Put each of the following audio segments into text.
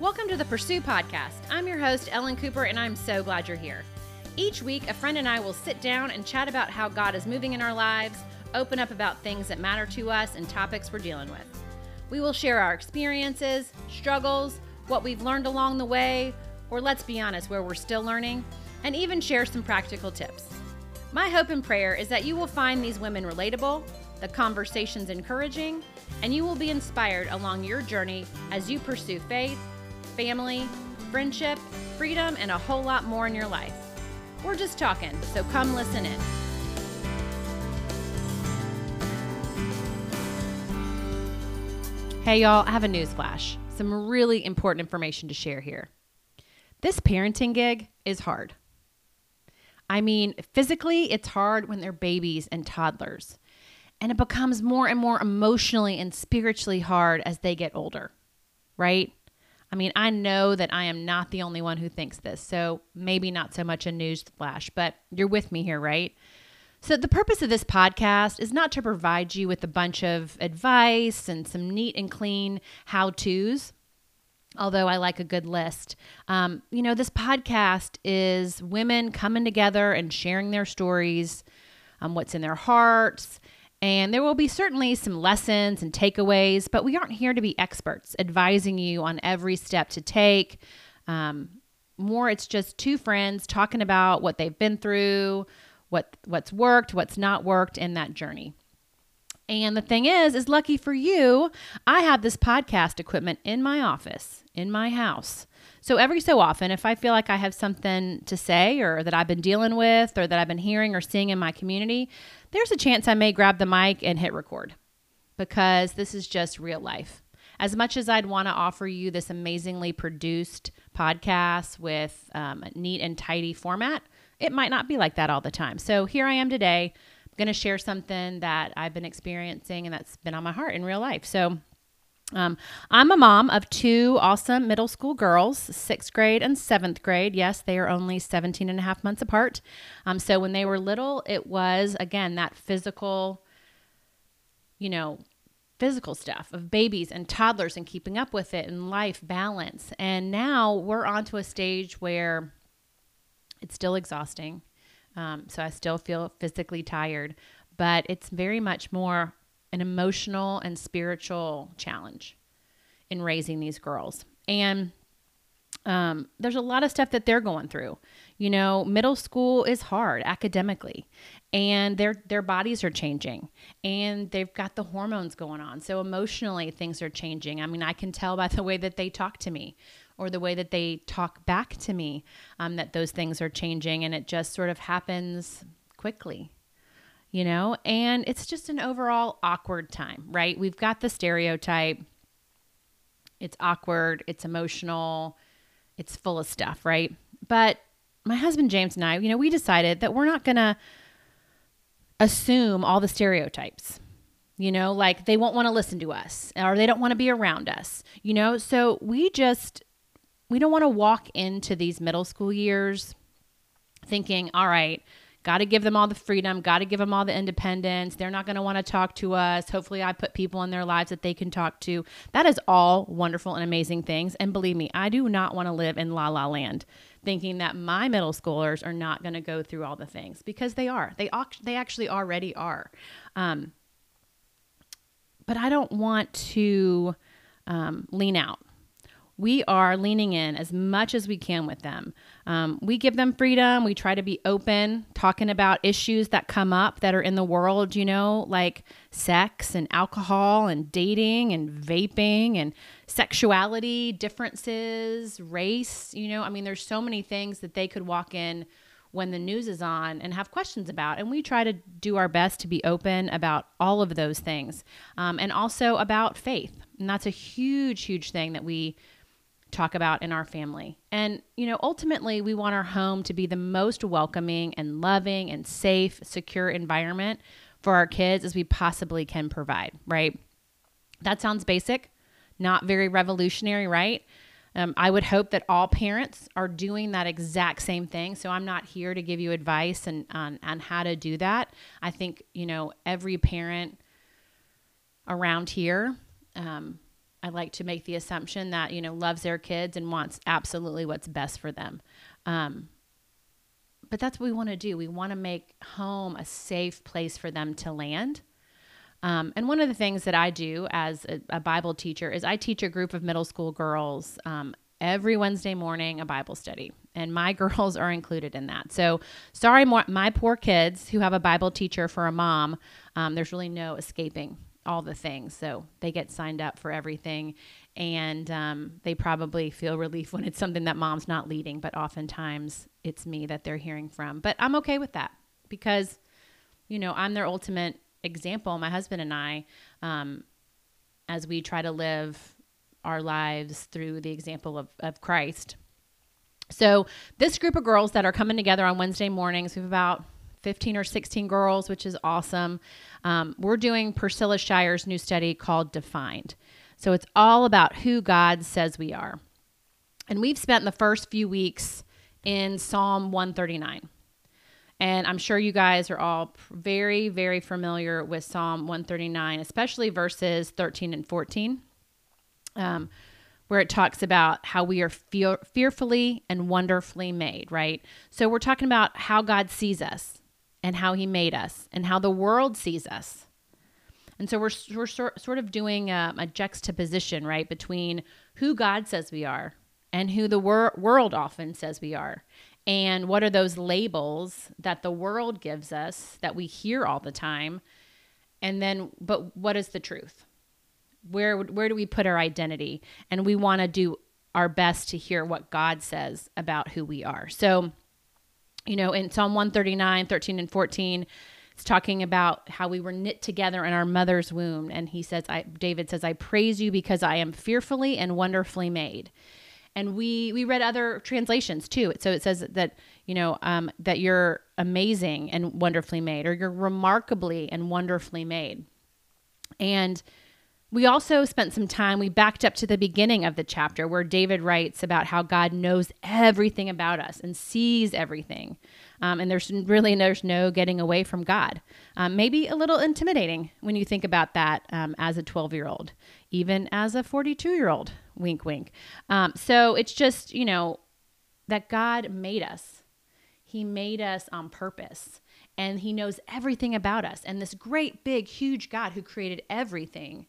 Welcome to the Pursue Podcast. I'm your host, Ellen Cooper, and I'm so glad you're here. Each week, a friend and I will sit down and chat about how God is moving in our lives, open up about things that matter to us, and topics we're dealing with. We will share our experiences, struggles, what we've learned along the way, or let's be honest, where we're still learning, and even share some practical tips. My hope and prayer is that you will find these women relatable, the conversations encouraging, and you will be inspired along your journey as you pursue faith, family, friendship, freedom, and a whole lot more in your life. We're just talking, so come listen in. Hey, y'all, I have a news flash. Some really important information to share here. This parenting gig is hard. I mean, physically, it's hard when they're babies and toddlers. And it becomes more and more emotionally and spiritually hard as they get older, right? I mean, I know that I am not the only one who thinks this, so maybe not so much a news flash, but you're with me here, right? So, the purpose of this podcast is not to provide you with a bunch of advice and some neat and clean how to's, although I like a good list. Um, you know, this podcast is women coming together and sharing their stories, um, what's in their hearts. And there will be certainly some lessons and takeaways, but we aren't here to be experts advising you on every step to take. Um, more, it's just two friends talking about what they've been through, what what's worked, what's not worked in that journey. And the thing is, is lucky for you, I have this podcast equipment in my office, in my house. So every so often, if I feel like I have something to say or that I've been dealing with or that I've been hearing or seeing in my community, there's a chance I may grab the mic and hit record because this is just real life. As much as I'd want to offer you this amazingly produced podcast with um, a neat and tidy format, it might not be like that all the time. So here I am today I'm going to share something that I've been experiencing and that's been on my heart in real life. So, um, I'm a mom of two awesome middle school girls, sixth grade and seventh grade. Yes, they are only 17 and a half months apart. Um, so when they were little, it was, again, that physical, you know, physical stuff of babies and toddlers and keeping up with it and life balance. And now we're on to a stage where it's still exhausting. Um, so I still feel physically tired, but it's very much more an emotional and spiritual challenge in raising these girls. And um, there's a lot of stuff that they're going through. You know, middle school is hard academically, and their their bodies are changing, and they've got the hormones going on. So emotionally, things are changing. I mean, I can tell by the way that they talk to me or the way that they talk back to me um, that those things are changing and it just sort of happens quickly you know? And it's just an overall awkward time right? We've got the stereotype. It's awkward. It's emotional. It's full of stuff right? But my husband james and i you know we decided that we're not gonna assume all the stereotypes you know? Like they won't want to listen to us or they don't want to be around us you know? So we just we don't want to walk into these middle school years thinking, all right, got to give them all the freedom, got to give them all the independence. They're not going to want to talk to us. Hopefully, I put people in their lives that they can talk to. That is all wonderful and amazing things. And believe me, I do not want to live in la la land thinking that my middle schoolers are not going to go through all the things because they are. They, they actually already are. Um, but I don't want to um, lean out we are leaning in as much as we can with them. Um, we give them freedom. We try to be open, talking about issues that come up that are in the world, you know, like sex and alcohol and dating and vaping and sexuality differences, race. You know, I mean, there's so many things that they could walk in when the news is on and have questions about. And we try to do our best to be open about all of those things um, and also about faith. And that's a huge, huge thing that we talk about in our family. And, you know, ultimately, we want our home to be the most welcoming and loving and safe, secure environment for our kids as we possibly can provide, right? That sounds basic, not very revolutionary, right? Um, I would hope that all parents are doing that exact same thing. So I'm not here to give you advice and on, on how to do that. I think, you know, every parent around here um, I like to make the assumption that, you know, loves their kids and wants absolutely what's best for them. Um, but that's what we want to do. We want to make home a safe place for them to land. Um, and one of the things that I do as a, a, Bible teacher is I teach a group of middle school girls um, every Wednesday morning a Bible study. And my girls are included in that. So, sorry, my poor kids who have a Bible teacher for a mom, um, there's really no escaping all the things. So they get signed up for everything. And um, they probably feel relief when it's something that mom's not leading, but oftentimes it's me that they're hearing from. But I'm okay with that because, you know, I'm their ultimate example, my husband and I, um, as we try to live our lives through the example of, of Christ. So, this group of girls that are coming together on Wednesday mornings, we have about 15 or 16 girls, which is awesome. Um, we're doing Priscilla Shirer's new study called Defined. So it's all about who God says we are. And we've spent the first few weeks in Psalm 139. And I'm sure you guys are all very, very familiar with Psalm 139, especially verses 13 and 14, um, where it talks about how we are fear- fearfully and wonderfully made, right? So we're talking about how God sees us and how he made us and how the world sees us. And so we're, we're sort of doing a, a juxtaposition, right, between who God says we are and who the wor- world often says we are. And what are those labels that the world gives us that we hear all the time? And then, but what is the truth? Where, where do we put our identity? And we want to do our best to hear what God says about who we are. So, you know, in Psalm 139, 13 and 14, it's talking about how we were knit together in our mother's womb. And he says, I, David says, I praise you because I am fearfully and wonderfully made. And we, we read other translations too. So it says that, you know, um, that you're amazing and wonderfully made, or you're remarkably and wonderfully made. And we also spent some time, we backed up to the beginning of the chapter where David writes about how God knows everything about us and sees everything. Um, and there's really there's no getting away from God. Um, maybe a little intimidating when you think about that um, as a 12 year old, even as a 42 year old. Wink, wink. Um, so it's just, you know, that God made us. He made us on purpose and he knows everything about us. And this great, big, huge God who created everything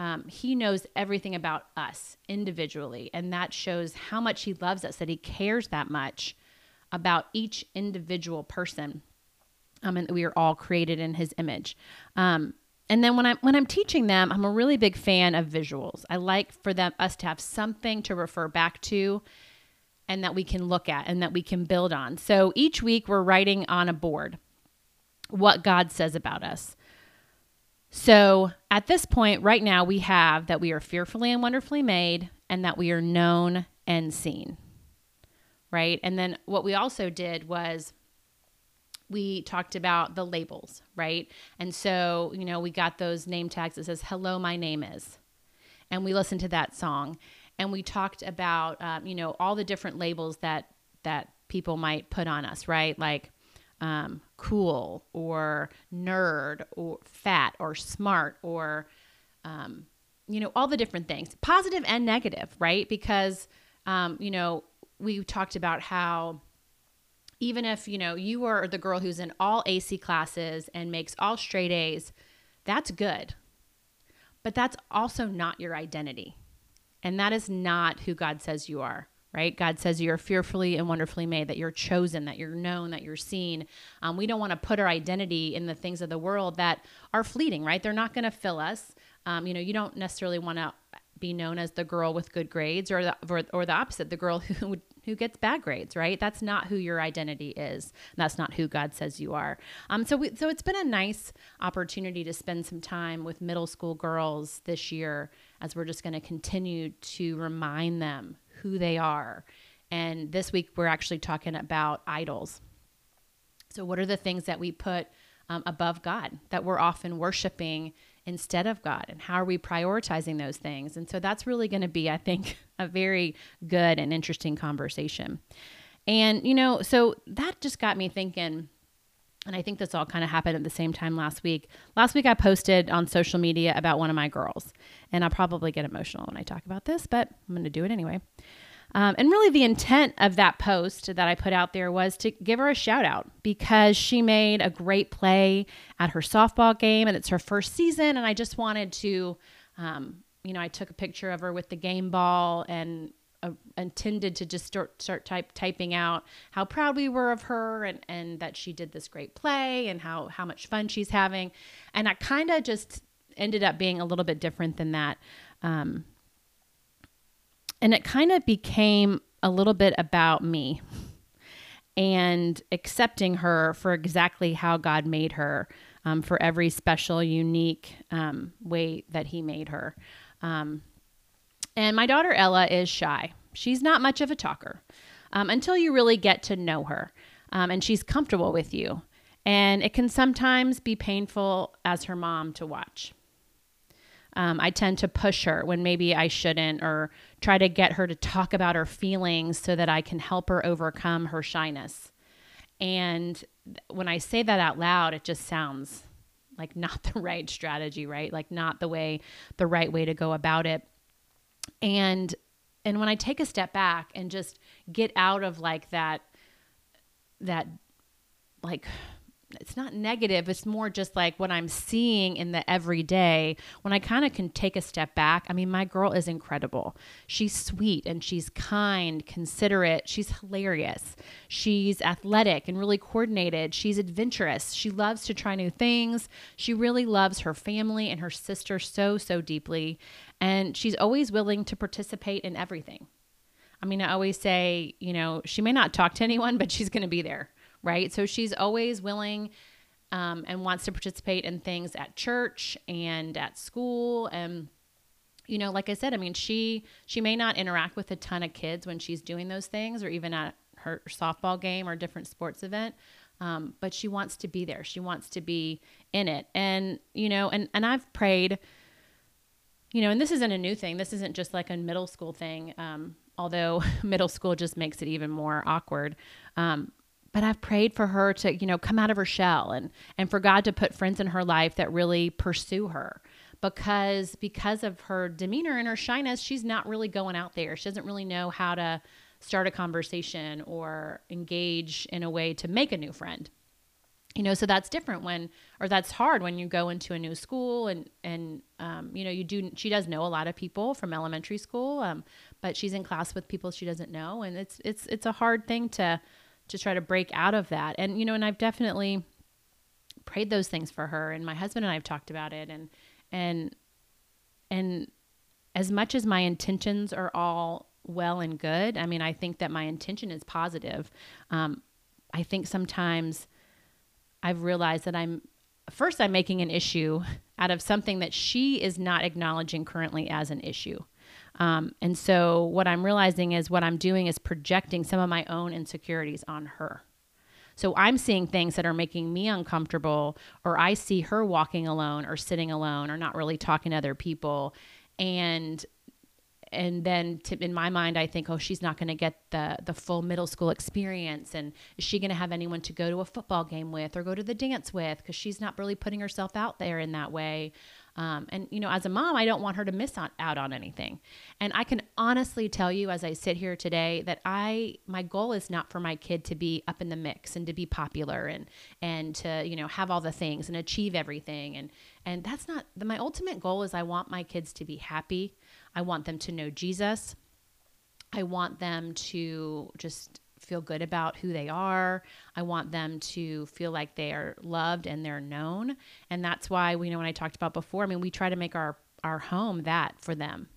um, he knows everything about us individually. And that shows how much he loves us, that he cares that much about each individual person. Um, and we are all created in his image. Um, and then when I'm when I'm teaching them, I'm a really big fan of visuals. I like for them us to have something to refer back to and that we can look at and that we can build on. So each week we're writing on a board what God says about us. So at this point, right now, we have that we are fearfully and wonderfully made and that we are known and seen. Right. And then what we also did was we talked about the labels, right? And so, you know, we got those name tags that says, Hello, my name is. And we listened to that song. And we talked about, um, you know, all the different labels that that people might put on us, right? Like, um, cool or nerd or fat or smart or um, you know all the different things positive and negative right? Because um, you know we talked about how even if you know you are the girl who's in all ac classes and makes all straight a's that's good. But that's also not your identity. And that is not who god says you are right? God says you're fearfully and wonderfully made, that you're chosen, that you're known, that you're seen. Um, we don't want to put our identity in the things of the world that are fleeting, right? They're not going to fill us. Um, you know, you don't necessarily want to be known as the girl with good grades or the, or, or the opposite, the girl who who gets bad grades, right? That's not who your identity is. That's not who God says you are. Um, so we, so it's been a nice opportunity to spend some time with middle school girls this year as we're just going to continue to remind them who they are. And this week, we're actually talking about idols. So, what are the things that we put um, above God that we're often worshiping instead of God? And how are we prioritizing those things? And so, that's really going to be, I think, a very good and interesting conversation. And, you know, so that just got me thinking and I think this all kind of happened at the same time last week. Last week, I posted on social media about one of my girls, and I'll probably get emotional when I talk about this, but I'm going to do it anyway. Um, and really, the intent of that post that I put out there was to give her a shout out because she made a great play at her softball game, and it's her first season. And I just wanted to, um, you know, I took a picture of her with the game ball and uh, intended to just start start type typing out how proud we were of her and and that she did this great play and how how much fun she's having. And I kind of just ended up being a little bit different than that um, and it kind of became a little bit about me and accepting her for exactly how God made her um, for every special unique um, way that he made her. Um, and my daughter Ella is shy. She's not much of a talker um, until you really get to know her um, and she's comfortable with you. And it can sometimes be painful as her mom to watch. Um, I tend to push her when maybe I shouldn't, or try to get her to talk about her feelings so that I can help her overcome her shyness. And when I say that out loud, it just sounds like not the right strategy, right? Like not the way, the right way to go about it and and when i take a step back and just get out of like that that like it's not negative it's more just like what i'm seeing in the everyday. When i kind of can take a step back i mean my girl is incredible. She's sweet and she's kind considerate she's hilarious. She's athletic and really coordinated. She's adventurous. She loves to try new things. She really loves her family and her sister so so deeply. And she's always willing to participate in everything. I mean i always say you know she may not talk to anyone but she's going to be there right? So she's always willing um, and wants to participate in things at church and at school. And you know like i said i mean she she may not interact with a ton of kids when she's doing those things or even at her softball game or different sports event um, but she wants to be there. She wants to be in it. And you know and and i've prayed you know and this isn't a new thing. This isn't just like a middle school thing um, although middle school just makes it even more awkward. Um, but I've prayed for her to, you know, come out of her shell and and for God to put friends in her life that really pursue her because because of her demeanor and her shyness, she's not really going out there. She doesn't really know how to start a conversation or engage in a way to make a new friend. You know, so that's different when, or that's hard when you go into a new school and and um, you know you do. She does know a lot of people from elementary school, um, but she's in class with people she doesn't know, and it's it's it's a hard thing to to try to break out of that. And, you know, and I've definitely prayed those things for her and my husband and I have talked about it and, and, and as much as my intentions are all well and good, I mean, I think that my intention is positive. Um, I think sometimes I've realized that I'm first I'm making an issue out of something that she is not acknowledging currently as an issue. Um, and so what I'm realizing is what I'm doing is projecting some of my own insecurities on her. So I'm seeing things that are making me uncomfortable, or I see her walking alone or sitting alone or not really talking to other people. And and then to, in my mind i think oh she's not going to get the the full middle school experience and is she going to have anyone to go to a football game with or go to the dance with because she's not really putting herself out there in that way um, and, you know, as a mom, I don't want her to miss on, out on anything. And I can honestly tell you as I sit here today that I, my goal is not for my kid to be up in the mix and to be popular and, and to, you know, have all the things and achieve everything. And, and that's not my ultimate goal is I want my kids to be happy. I want them to know Jesus. I want them to just feel good about who they are. I want them to feel like they are loved and they're known. And that's why we you know when I talked about before, I mean, we try to make our our home that for them.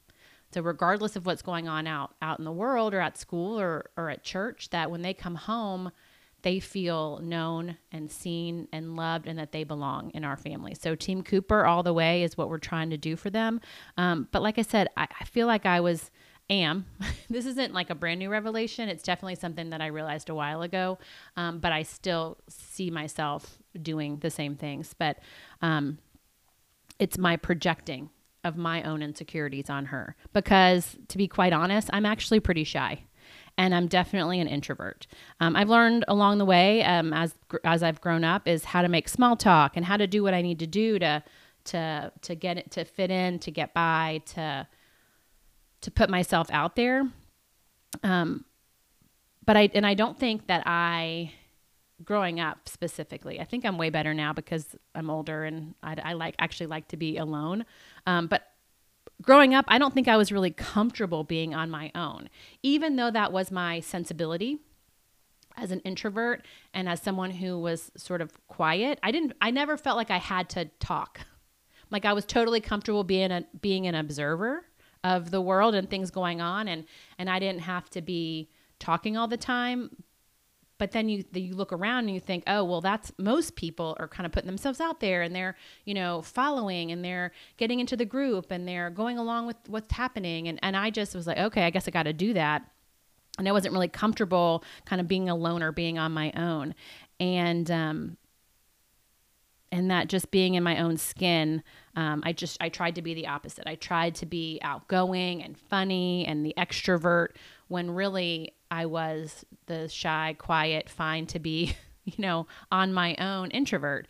So regardless of what's going on out out in the world or at school or or at church, that when they come home, they feel known and seen and loved and that they belong in our family. So Team Cooper all the way is what we're trying to do for them. Um, but like I said, I, I feel like I was am. this isn't like a brand new revelation. It's definitely something that I realized a while ago, um, but I still see myself doing the same things. But um, it's my projecting of my own insecurities on her because, to be quite honest, I'm actually pretty shy. and I'm definitely an introvert. Um, I've learned along the way um, as as I've grown up is how to make small talk and how to do what I need to do to to to get it to fit in, to get by, to to put myself out there. Um, but I and I don't think that I growing up specifically. I think I'm way better now because I'm older and I, I like actually like to be alone. Um, but growing up, I don't think I was really comfortable being on my own, even though that was my sensibility as an introvert and as someone who was sort of quiet. I didn't. I never felt like I had to talk. Like I was totally comfortable being a being an observer of the world and things going on, and and I didn't have to be talking all the time. But then you you look around and you think oh well that's most people are kind of putting themselves out there and they're you know following and they're getting into the group and they're going along with what's happening. And and I just was like okay I guess I got to do that. And I wasn't really comfortable kind of being alone or being on my own. And um and that just being in my own skin um, i just i tried to be the opposite i tried to be outgoing and funny and the extrovert when really I was the shy, quiet, fine to be, you know, on my own introvert.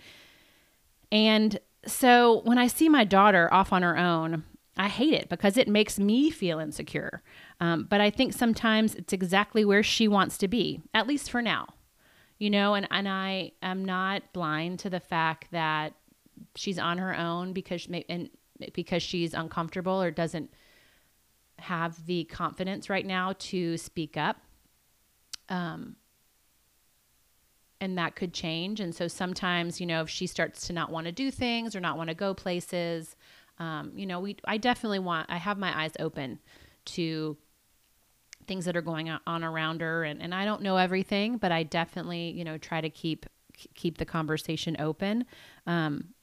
And so when I see my daughter off on her own, I hate it because it makes me feel insecure. Um, but I think sometimes it's exactly where she wants to be, at least for now. You know, and, and I am not blind to the fact that she's on her own because and because she's uncomfortable or doesn't have the confidence right now to speak up. Um, and that could change. And so sometimes, you know, if she starts to not want to do things or not want to go places, um, you know, we I definitely want I have my eyes open to things that are going on around her and, and I don't know everything, but I definitely, you know, try to keep keep the conversation open. Um,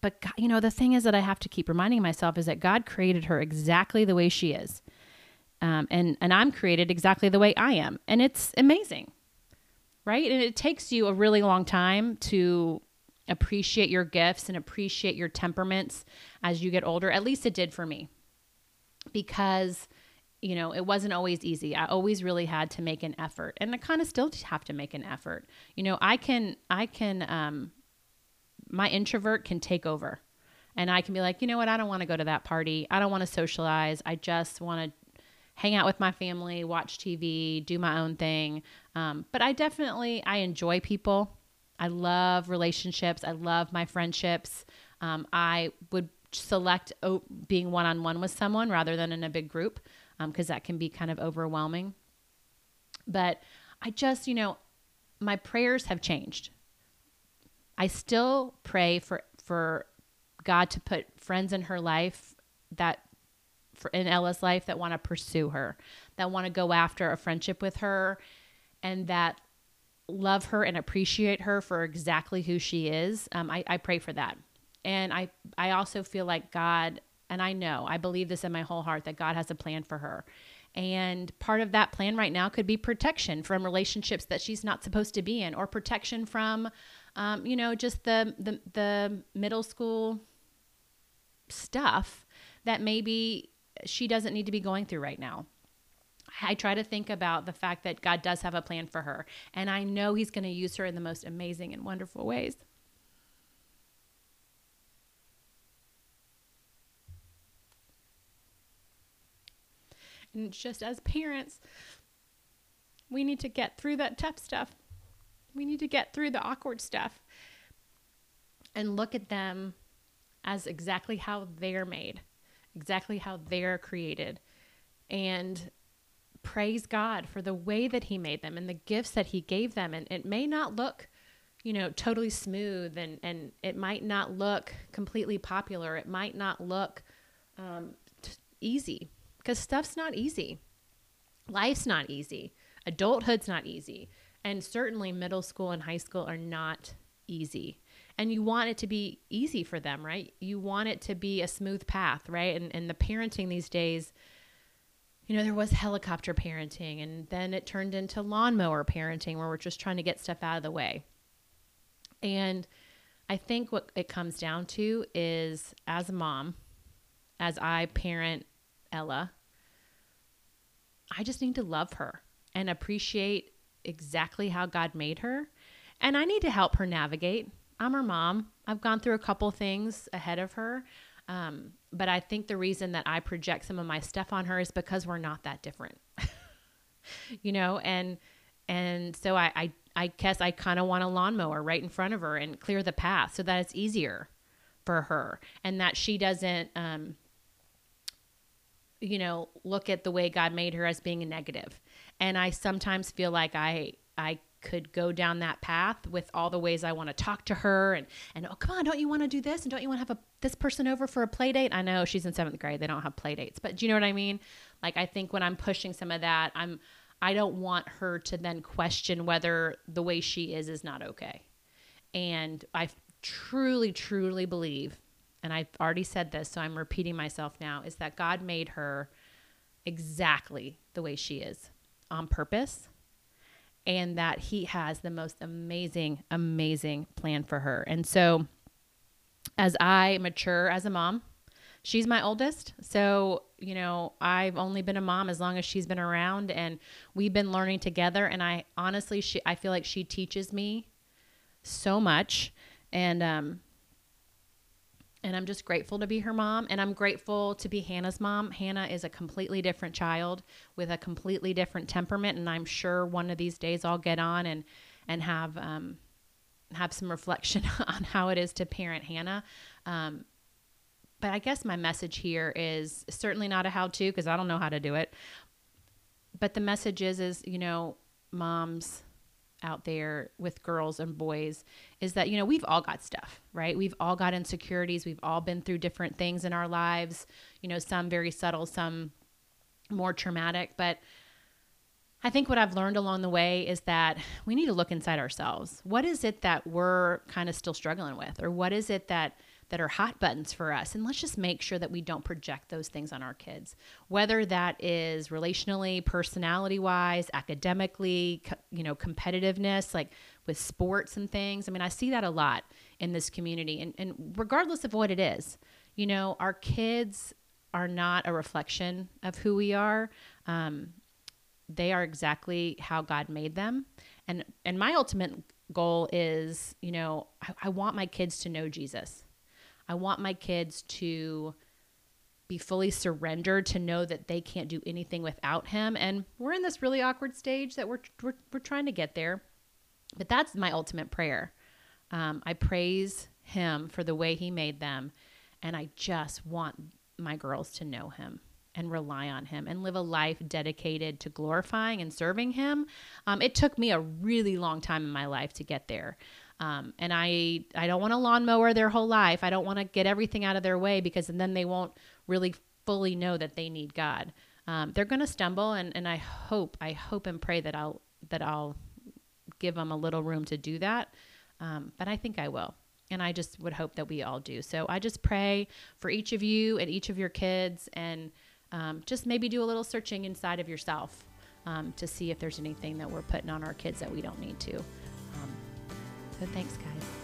but God, you know, the thing is that I have to keep reminding myself is that God created her exactly the way she is. Um, and and I'm created exactly the way I am, and it's amazing, right? And it takes you a really long time to appreciate your gifts and appreciate your temperaments as you get older. At least it did for me, because you know it wasn't always easy. I always really had to make an effort, and I kind of still have to make an effort. You know, I can I can um, my introvert can take over. And I can be like, you know what? I don't want to go to that party. I don't want to socialize. I just want to hang out with my family, watch TV, do my own thing. Um, but I definitely I enjoy people. I love relationships. I love my friendships. Um, I would select being one on one with someone rather than in a big group because um, that can be kind of overwhelming. But I just, you know, my prayers have changed. I still pray for for God to put friends in her life that for, in Ella's life that want to pursue her, that want to go after a friendship with her, and that love her and appreciate her for exactly who she is. Um, I, I pray for that. And I, I also feel like God, and I know, I believe this in my whole heart that God has a plan for her. And part of that plan right now could be protection from relationships that she's not supposed to be in, or protection from, um, you know, just the, the the middle school stuff that maybe she doesn't need to be going through right now. I try to think about the fact that God does have a plan for her, and I know He's going to use her in the most amazing and wonderful ways. And just as parents, we need to get through that tough stuff. We need to get through the awkward stuff and look at them as exactly how they're made exactly how they're created. And praise God for the way that He made them and the gifts that He gave them. And it may not look, you know, totally smooth and, and it might not look completely popular. It might not look um, t- easy because stuff's not easy. Life's not easy. Adulthood's not easy. And certainly middle school and high school are not easy and you want it to be easy for them, right? You want it to be a smooth path, right? And and the parenting these days, you know, there was helicopter parenting and then it turned into lawnmower parenting where we're just trying to get stuff out of the way. And I think what it comes down to is as a mom, as I parent Ella, I just need to love her. and appreciate exactly how God made her. And I need to help her navigate. I'm her mom. I've gone through a couple things ahead of her. Um, but I think the reason that I project some of my stuff on her is because we're not that different. you know, and and so I I, I guess I kind of want a lawnmower right in front of her and clear the path so that it's easier for her and that she doesn't um you know look at the way God made her as being a negative. And I sometimes feel like I I could go down that path with all the ways I want to talk to her and and oh come on don't you want to do this? And don't you want to have a this person over for a play date? I know she's in seventh grade they don't have play dates but do you know what I mean? Like I think when I'm pushing some of that I'm I don't want her to then question whether the way she is is not okay. And I truly truly believe and I've already said this so I'm repeating myself now is that God made her exactly the way she is on purpose and that he has the most amazing, amazing plan for her. And so, as I mature as a mom, she's my oldest. So, you know, I've only been a mom as long as she's been around and we've been learning together. And I honestly, she, I feel like she teaches me so much. And, um, and I'm just grateful to be her mom. And I'm grateful to be Hannah's mom. Hannah is a completely different child with a completely different temperament. And I'm sure one of these days I'll get on and, and have, um, have some reflection on how it is to parent Hannah. Um, but I guess my message here is certainly not a how to because I don't know how to do it. But the message is, is, you know, moms, out there with girls and boys is that you know we've all got stuff right? We've all got insecurities. We've all been through different things in our lives you know some very subtle some more traumatic. But i think what i've learned along the way is that we need to look inside ourselves. What is it that we're kind of still struggling with? Or what is it that that are hot buttons for us. And let's just make sure that we don't project those things on our kids, whether that is relationally, personality wise, academically, you know, competitiveness, like with sports and things. I mean, I see that a lot in this community. And, and regardless of what it is, you know, our kids are not a reflection of who we are. Um, they are exactly how God made them. And and my ultimate goal is, you know, I, I want my kids to know Jesus. I want my kids to be fully surrendered to know that they can't do anything without him. And we're in this really awkward stage that we're, we're, we're trying to get there. But that's my ultimate prayer. Um, I praise him for the way he made them. And I just want my girls to know him and rely on him and live a life dedicated to glorifying and serving him. Um, it took me a really long time in my life to get there. Um, and I, I don't want a lawnmower their whole life. I don't want to get everything out of their way because then they won't really fully know that they need God. Um, they're going to stumble, and, and I hope, I hope and pray that I'll that I'll give them a little room to do that. Um, but I think I will, and I just would hope that we all do. So I just pray for each of you and each of your kids, and um, just maybe do a little searching inside of yourself um, to see if there's anything that we're putting on our kids that we don't need to. So thanks, guys.